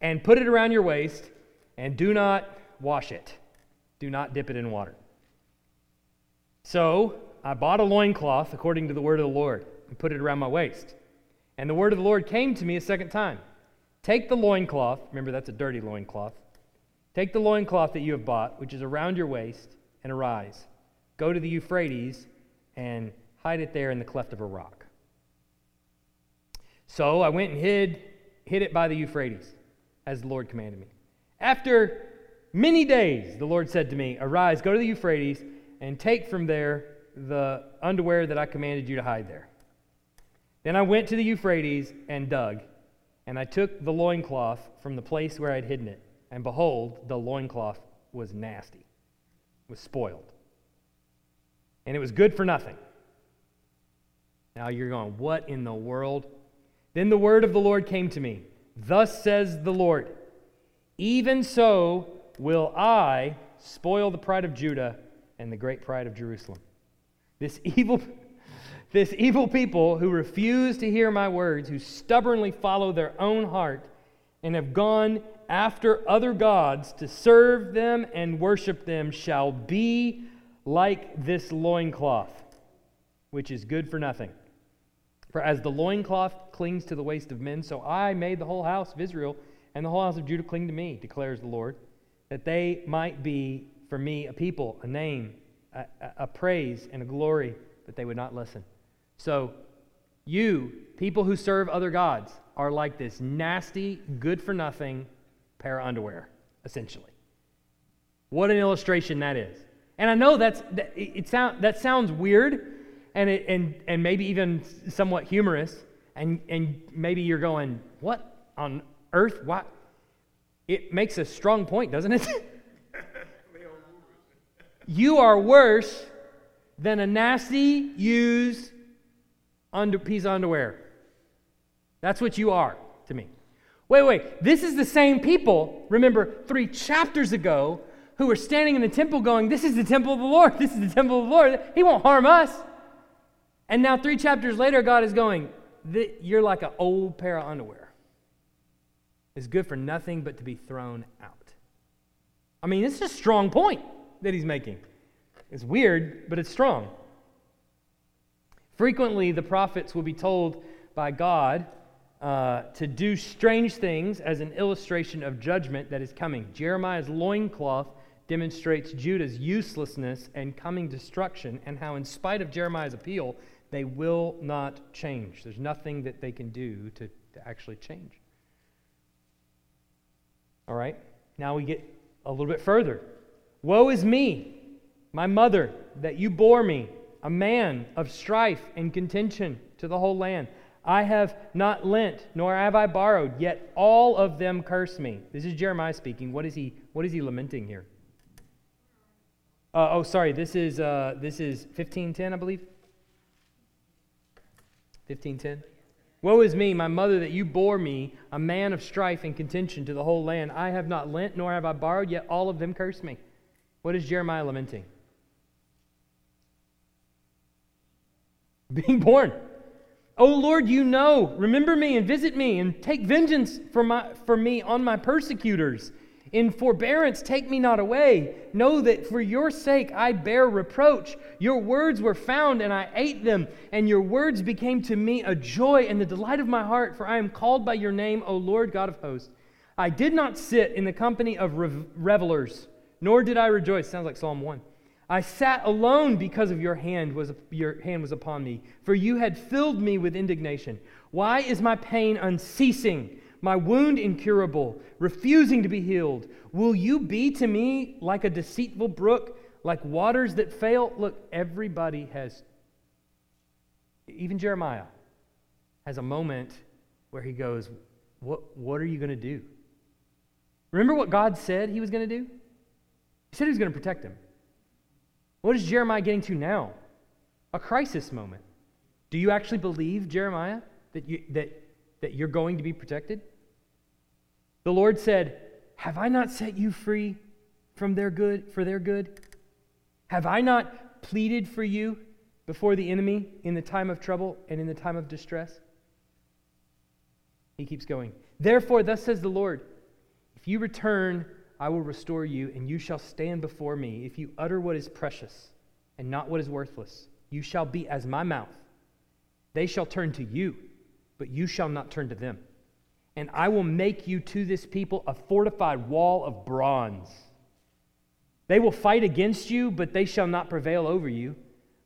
And put it around your waist, and do not wash it. Do not dip it in water. So I bought a loincloth according to the word of the Lord and put it around my waist. And the word of the Lord came to me a second time. Take the loincloth, remember that's a dirty loincloth. Take the loincloth that you have bought, which is around your waist, and arise. Go to the Euphrates and hide it there in the cleft of a rock. So I went and hid, hid it by the Euphrates, as the Lord commanded me. After many days, the Lord said to me, Arise, go to the Euphrates, and take from there the underwear that I commanded you to hide there. Then I went to the Euphrates and dug, and I took the loincloth from the place where I had hidden it. And behold, the loincloth was nasty, was spoiled. And it was good for nothing. Now you're going, what in the world? Then the word of the Lord came to me. Thus says the Lord, even so will I spoil the pride of Judah and the great pride of Jerusalem. This (laughs) evil, this evil people who refuse to hear my words, who stubbornly follow their own heart, and have gone after other gods to serve them and worship them, shall be like this loincloth, which is good for nothing. For as the loincloth clings to the waist of men, so I made the whole house of Israel and the whole house of Judah cling to me, declares the Lord, that they might be for me a people, a name, a, a praise and a glory, but they would not listen. So, you, people who serve other gods, are like this nasty, good for nothing pair of underwear, essentially. What an illustration that is. And I know that's, that, it sound, that sounds weird and, it, and, and maybe even somewhat humorous. And, and maybe you're going, what on earth? What? It makes a strong point, doesn't it? (laughs) you are worse than a nasty, used under, piece of underwear. That's what you are. to me. Wait, wait, this is the same people, remember, three chapters ago, who were standing in the temple going, This is the temple of the Lord, this is the temple of the Lord. He won't harm us. And now, three chapters later, God is going, You're like an old pair of underwear. It's good for nothing but to be thrown out. I mean, this is a strong point that he's making. It's weird, but it's strong. Frequently, the prophets will be told by God uh, to do strange things as an illustration of judgment that is coming. Jeremiah's loincloth demonstrates Judah's uselessness and coming destruction, and how, in spite of Jeremiah's appeal, they will not change. There's nothing that they can do to, to actually change. All right, now we get a little bit further. Woe is me, my mother, that you bore me a man of strife and contention to the whole land. I have not lent, nor have I borrowed, yet all of them curse me. This is Jeremiah speaking. What is he, what is he lamenting here? Uh, oh, sorry. This is, uh, this is 1510, I believe. 1510. Woe is me, my mother, that you bore me, a man of strife and contention to the whole land. I have not lent, nor have I borrowed, yet all of them curse me. What is Jeremiah lamenting? being born. Oh Lord, you know, remember me and visit me and take vengeance for, my, for me on my persecutors. In forbearance, take me not away. Know that for your sake I bear reproach. Your words were found, and I ate them, and your words became to me a joy and the delight of my heart, for I am called by your name, O Lord God of hosts. I did not sit in the company of revelers, nor did I rejoice. Sounds like Psalm 1. I sat alone because of your hand was your hand was upon me, for you had filled me with indignation. Why is my pain unceasing, my wound incurable, refusing to be healed? Will you be to me like a deceitful brook, like waters that fail? Look, everybody has even Jeremiah has a moment where he goes, What, what are you going to do? Remember what God said he was going to do? He said he was going to protect him. What is Jeremiah getting to now? A crisis moment. Do you actually believe, Jeremiah, that, you, that, that you're going to be protected? The Lord said, Have I not set you free from their good for their good? Have I not pleaded for you before the enemy in the time of trouble and in the time of distress? He keeps going. Therefore, thus says the Lord, if you return I will restore you, and you shall stand before me. If you utter what is precious and not what is worthless, you shall be as my mouth. They shall turn to you, but you shall not turn to them. And I will make you to this people a fortified wall of bronze. They will fight against you, but they shall not prevail over you.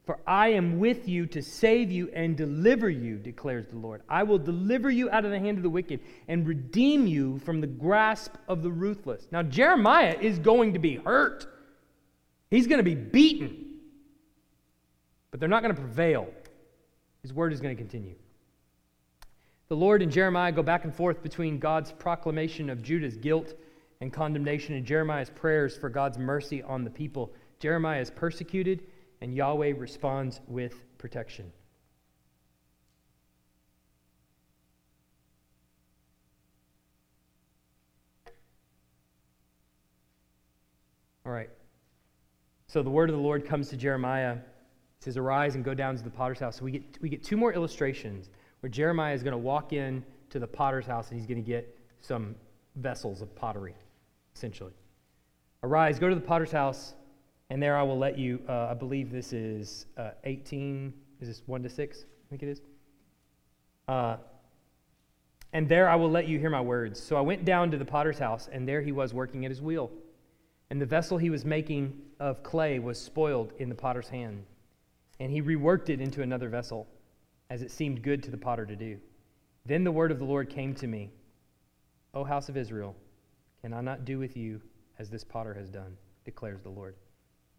For I am with you to save you and deliver you, declares the Lord. I will deliver you out of the hand of the wicked and redeem you from the grasp of the ruthless. Now, Jeremiah is going to be hurt, he's going to be beaten, but they're not going to prevail. His word is going to continue. The Lord and Jeremiah go back and forth between God's proclamation of Judah's guilt and condemnation and Jeremiah's prayers for God's mercy on the people. Jeremiah is persecuted and Yahweh responds with protection. All right. So the word of the Lord comes to Jeremiah. It says, Arise and go down to the potter's house. So we get, we get two more illustrations where Jeremiah is going to walk in to the potter's house and he's going to get some vessels of pottery, essentially. Arise, go to the potter's house. And there I will let you, uh, I believe this is uh, 18, is this 1 to 6? I think it is. Uh, and there I will let you hear my words. So I went down to the potter's house, and there he was working at his wheel. And the vessel he was making of clay was spoiled in the potter's hand. And he reworked it into another vessel, as it seemed good to the potter to do. Then the word of the Lord came to me O house of Israel, can I not do with you as this potter has done, declares the Lord?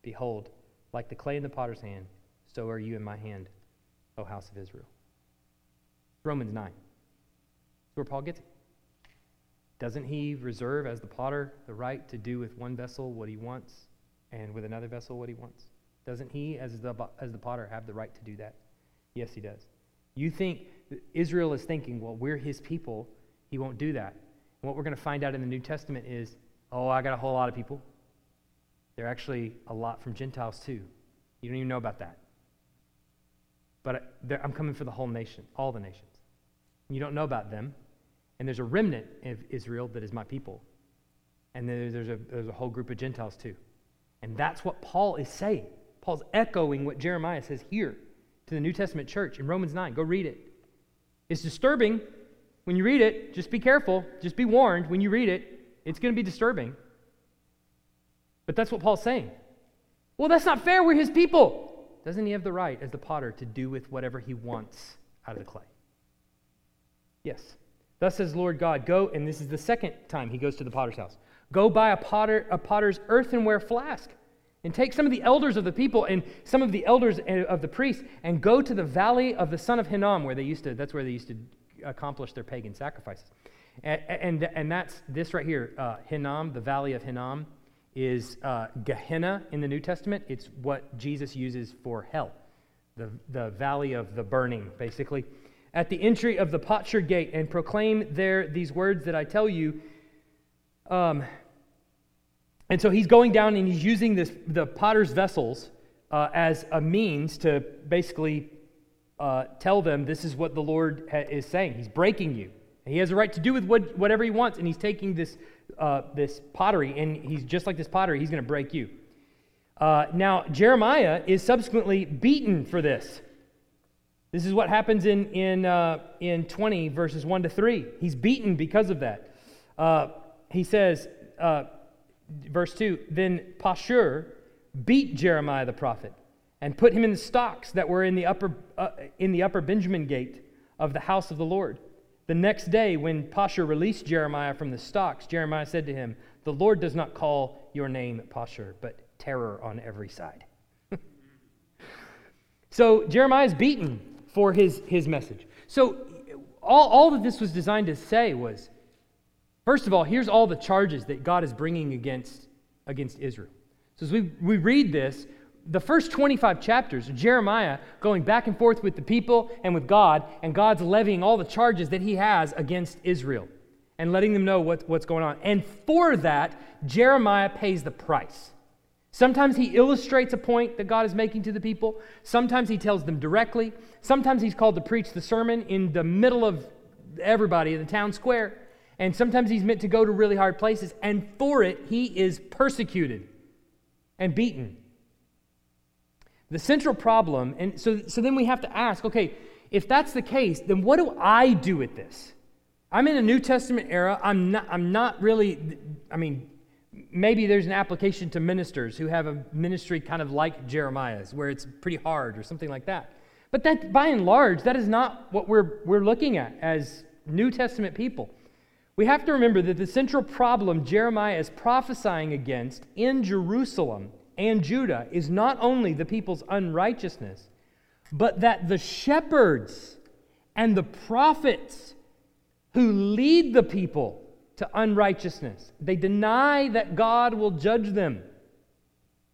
Behold, like the clay in the potter's hand, so are you in my hand, O house of Israel. Romans 9. That's where Paul gets it. Doesn't he reserve as the potter the right to do with one vessel what he wants and with another vessel what he wants? Doesn't he, as the, as the potter, have the right to do that? Yes, he does. You think Israel is thinking, well, we're his people. He won't do that. And what we're going to find out in the New Testament is oh, I got a whole lot of people. They're actually a lot from Gentiles too. You don't even know about that. But uh, I'm coming for the whole nation, all the nations. You don't know about them. And there's a remnant of Israel that is my people. And then there's a, there's a whole group of Gentiles too. And that's what Paul is saying. Paul's echoing what Jeremiah says here to the New Testament church in Romans 9. Go read it. It's disturbing when you read it. Just be careful. Just be warned when you read it. It's going to be disturbing. But that's what Paul's saying. Well, that's not fair. We're his people. Doesn't he have the right, as the potter, to do with whatever he wants out of the clay? Yes. Thus says Lord God, go, and this is the second time he goes to the potter's house. Go buy a, potter, a potter's earthenware flask and take some of the elders of the people and some of the elders of the priests and go to the valley of the son of Hinnom, where they used to, that's where they used to accomplish their pagan sacrifices. And, and, and that's this right here, uh, Hinnom, the valley of Hinnom is uh, Gehenna in the New Testament. It's what Jesus uses for hell, the, the valley of the burning, basically. At the entry of the potsherd gate, and proclaim there these words that I tell you. Um, and so he's going down and he's using this, the potter's vessels uh, as a means to basically uh, tell them this is what the Lord ha- is saying. He's breaking you. He has a right to do with what, whatever he wants, and he's taking this uh, this pottery, and he's just like this pottery, he's going to break you. Uh, now, Jeremiah is subsequently beaten for this. This is what happens in, in, uh, in 20, verses 1 to 3. He's beaten because of that. Uh, he says, uh, verse 2 Then Pashur beat Jeremiah the prophet and put him in the stocks that were in the upper, uh, in the upper Benjamin gate of the house of the Lord. The next day, when Pashur released Jeremiah from the stocks, Jeremiah said to him, The Lord does not call your name Pashur, but terror on every side. (laughs) so Jeremiah is beaten for his, his message. So all, all that this was designed to say was first of all, here's all the charges that God is bringing against, against Israel. So as we, we read this, the first 25 chapters Jeremiah going back and forth with the people and with God, and God's levying all the charges that he has against Israel and letting them know what, what's going on. And for that, Jeremiah pays the price. Sometimes he illustrates a point that God is making to the people. Sometimes he tells them directly. Sometimes he's called to preach the sermon in the middle of everybody in the town square. And sometimes he's meant to go to really hard places. And for it, he is persecuted and beaten the central problem, and so, so then we have to ask okay, if that's the case, then what do I do with this? I'm in a New Testament era. I'm not, I'm not really, I mean, maybe there's an application to ministers who have a ministry kind of like Jeremiah's, where it's pretty hard or something like that. But that, by and large, that is not what we're, we're looking at as New Testament people. We have to remember that the central problem Jeremiah is prophesying against in Jerusalem and Judah is not only the people's unrighteousness, but that the shepherds and the prophets who lead the people to unrighteousness, they deny that God will judge them.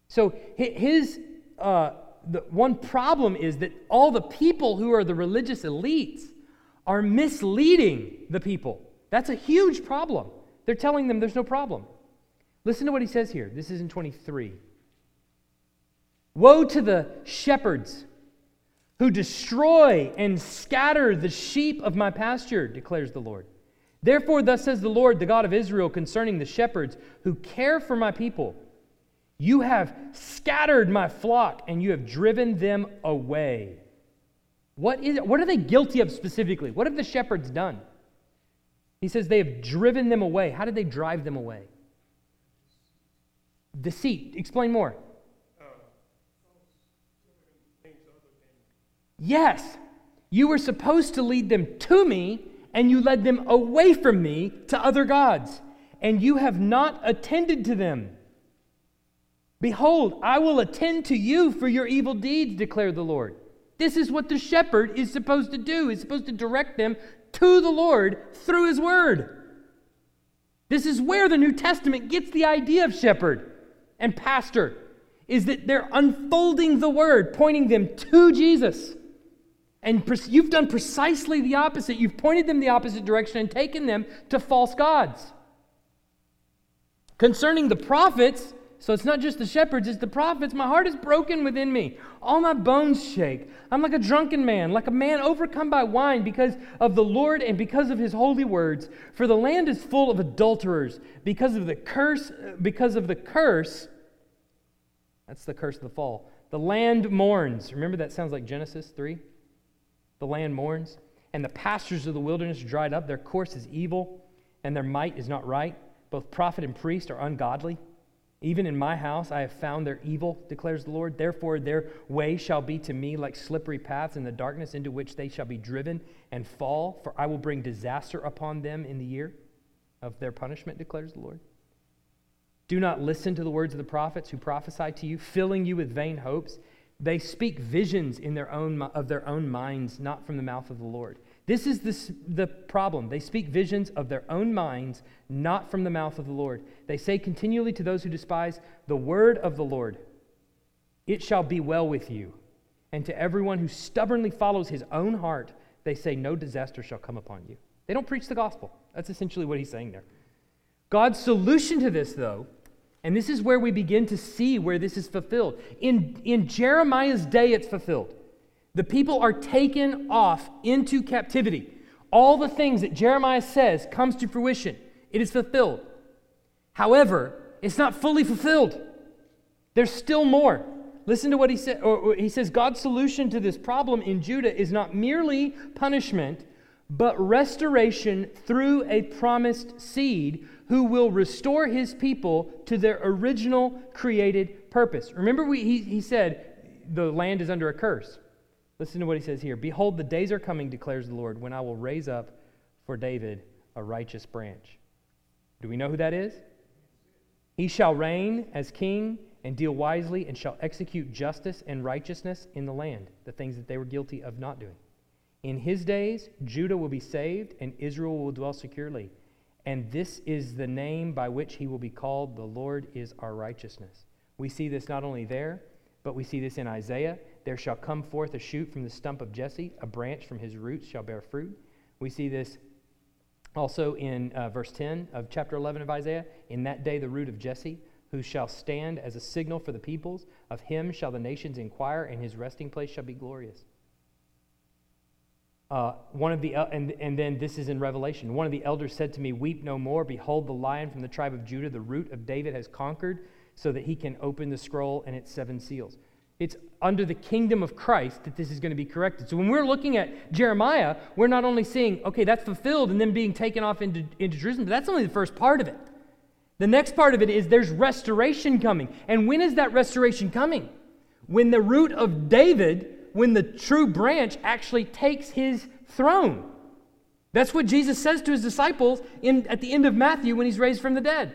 So his uh, the one problem is that all the people who are the religious elites are misleading the people. That's a huge problem. They're telling them there's no problem. Listen to what he says here. This is in 23. Woe to the shepherds who destroy and scatter the sheep of my pasture, declares the Lord. Therefore, thus says the Lord, the God of Israel, concerning the shepherds who care for my people You have scattered my flock, and you have driven them away. What, is, what are they guilty of specifically? What have the shepherds done? He says they have driven them away. How did they drive them away? Deceit. Explain more. Yes, you were supposed to lead them to me, and you led them away from me to other gods, and you have not attended to them. Behold, I will attend to you for your evil deeds, declared the Lord. This is what the shepherd is supposed to do. He's supposed to direct them to the Lord through his word. This is where the New Testament gets the idea of shepherd and pastor, is that they're unfolding the word, pointing them to Jesus. And you've done precisely the opposite. You've pointed them the opposite direction and taken them to false gods. Concerning the prophets, so it's not just the shepherds, it's the prophets. My heart is broken within me. All my bones shake. I'm like a drunken man, like a man overcome by wine because of the Lord and because of his holy words. For the land is full of adulterers because of the curse, because of the curse. That's the curse of the fall. The land mourns. Remember that sounds like Genesis 3? The land mourns. And the pastures of the wilderness dried up. Their course is evil, and their might is not right. Both prophet and priest are ungodly. Even in my house I have found their evil, declares the Lord. Therefore, their way shall be to me like slippery paths in the darkness into which they shall be driven and fall. For I will bring disaster upon them in the year of their punishment, declares the Lord. Do not listen to the words of the prophets who prophesy to you, filling you with vain hopes. They speak visions in their own, of their own minds, not from the mouth of the Lord. This is the, the problem. They speak visions of their own minds, not from the mouth of the Lord. They say continually to those who despise the word of the Lord, It shall be well with you. And to everyone who stubbornly follows his own heart, they say, No disaster shall come upon you. They don't preach the gospel. That's essentially what he's saying there. God's solution to this, though, and this is where we begin to see where this is fulfilled. In, in Jeremiah's day, it's fulfilled. The people are taken off into captivity. All the things that Jeremiah says comes to fruition. It is fulfilled. However, it's not fully fulfilled. There's still more. Listen to what he said. He says God's solution to this problem in Judah is not merely punishment, but restoration through a promised seed who will restore his people to their original created purpose. Remember, we, he, he said the land is under a curse. Listen to what he says here Behold, the days are coming, declares the Lord, when I will raise up for David a righteous branch. Do we know who that is? He shall reign as king and deal wisely and shall execute justice and righteousness in the land, the things that they were guilty of not doing. In his days, Judah will be saved and Israel will dwell securely. And this is the name by which he will be called the Lord is our righteousness. We see this not only there, but we see this in Isaiah. There shall come forth a shoot from the stump of Jesse, a branch from his roots shall bear fruit. We see this also in uh, verse 10 of chapter 11 of Isaiah. In that day, the root of Jesse, who shall stand as a signal for the peoples, of him shall the nations inquire, and his resting place shall be glorious. Uh, one of the and, and then this is in revelation one of the elders said to me weep no more behold the lion from the tribe of judah the root of david has conquered so that he can open the scroll and its seven seals it's under the kingdom of Christ that this is going to be corrected. So when we're looking at Jeremiah, we're not only seeing, okay, that's fulfilled and then being taken off into, into Jerusalem, but that's only the first part of it. The next part of it is there's restoration coming. And when is that restoration coming? When the root of David, when the true branch actually takes his throne. That's what Jesus says to his disciples in, at the end of Matthew when he's raised from the dead.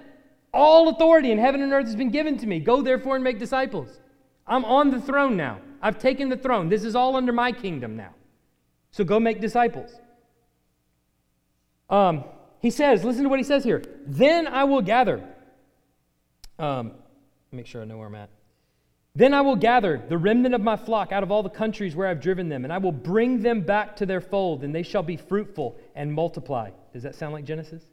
All authority in heaven and earth has been given to me. Go therefore and make disciples. I'm on the throne now. I've taken the throne. This is all under my kingdom now. So go make disciples. Um, he says, listen to what he says here. Then I will gather. Um, make sure I know where I'm at. Then I will gather the remnant of my flock out of all the countries where I've driven them, and I will bring them back to their fold, and they shall be fruitful and multiply. Does that sound like Genesis?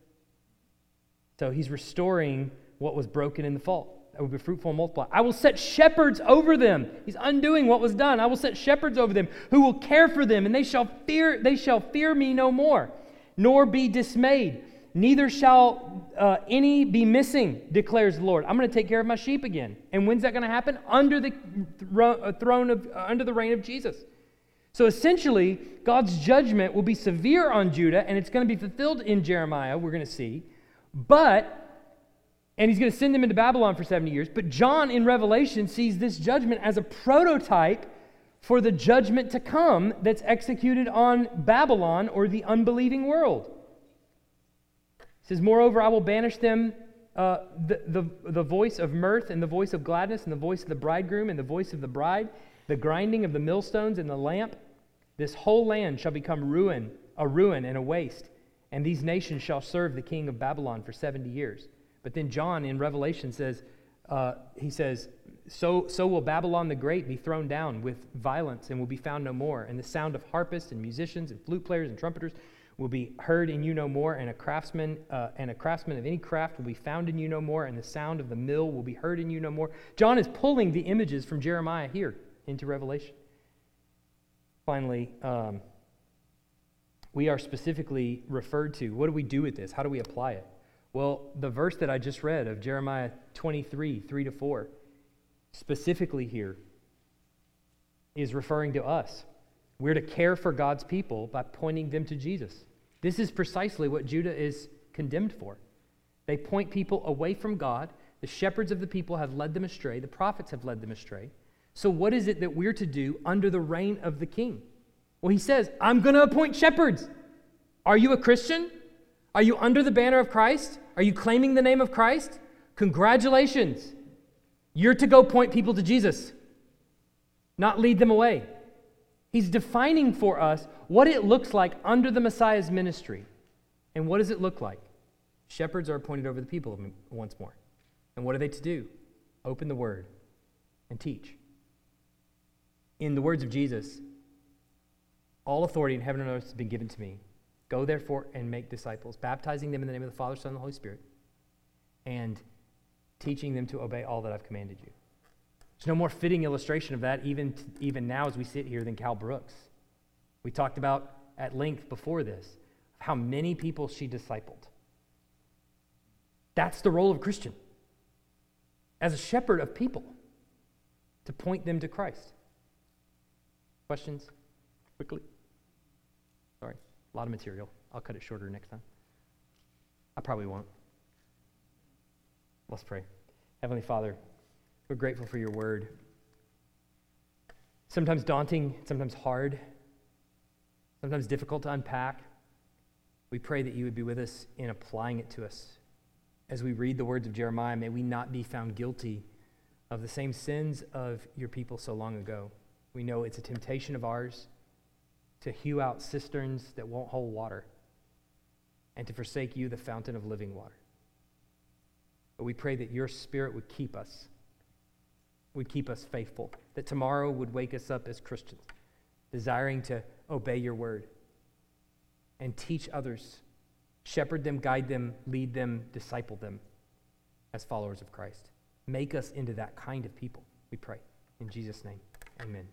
So he's restoring what was broken in the fall that will be fruitful and multiply. I will set shepherds over them. He's undoing what was done. I will set shepherds over them who will care for them, and they shall fear, they shall fear me no more, nor be dismayed. Neither shall uh, any be missing, declares the Lord. I'm going to take care of my sheep again. And when's that going to happen? Under the uh, throne of, uh, under the reign of Jesus. So essentially, God's judgment will be severe on Judah, and it's going to be fulfilled in Jeremiah, we're going to see. But and he's going to send them into Babylon for 70 years. But John in Revelation sees this judgment as a prototype for the judgment to come that's executed on Babylon or the unbelieving world. He says, Moreover, I will banish them uh, the, the, the voice of mirth and the voice of gladness and the voice of the bridegroom and the voice of the bride, the grinding of the millstones and the lamp. This whole land shall become ruin, a ruin and a waste, and these nations shall serve the king of Babylon for 70 years. But then John in Revelation says, uh, he says, so, so will Babylon the Great be thrown down with violence and will be found no more. And the sound of harpists and musicians and flute players and trumpeters will be heard in you no more. And a craftsman uh, and a craftsman of any craft will be found in you no more. And the sound of the mill will be heard in you no more. John is pulling the images from Jeremiah here into Revelation. Finally, um, we are specifically referred to. What do we do with this? How do we apply it? Well, the verse that I just read of Jeremiah 23, 3 to 4, specifically here, is referring to us. We're to care for God's people by pointing them to Jesus. This is precisely what Judah is condemned for. They point people away from God. The shepherds of the people have led them astray. The prophets have led them astray. So, what is it that we're to do under the reign of the king? Well, he says, I'm going to appoint shepherds. Are you a Christian? Are you under the banner of Christ? Are you claiming the name of Christ? Congratulations. You're to go point people to Jesus, not lead them away. He's defining for us what it looks like under the Messiah's ministry. And what does it look like? Shepherds are appointed over the people once more. And what are they to do? Open the word and teach. In the words of Jesus, all authority in heaven and earth has been given to me. Go therefore and make disciples, baptizing them in the name of the Father, Son, and the Holy Spirit, and teaching them to obey all that I've commanded you. There's no more fitting illustration of that, even, even now as we sit here, than Cal Brooks. We talked about at length before this how many people she discipled. That's the role of a Christian as a shepherd of people to point them to Christ. Questions? Quickly. A lot of material. I'll cut it shorter next time. I probably won't. Let's pray. Heavenly Father, we're grateful for your word. Sometimes daunting, sometimes hard, sometimes difficult to unpack. We pray that you would be with us in applying it to us. As we read the words of Jeremiah, may we not be found guilty of the same sins of your people so long ago. We know it's a temptation of ours to hew out cisterns that won't hold water and to forsake you, the fountain of living water. But we pray that your spirit would keep us, would keep us faithful, that tomorrow would wake us up as Christians, desiring to obey your word and teach others, shepherd them, guide them, lead them, disciple them as followers of Christ. Make us into that kind of people, we pray. In Jesus' name, amen.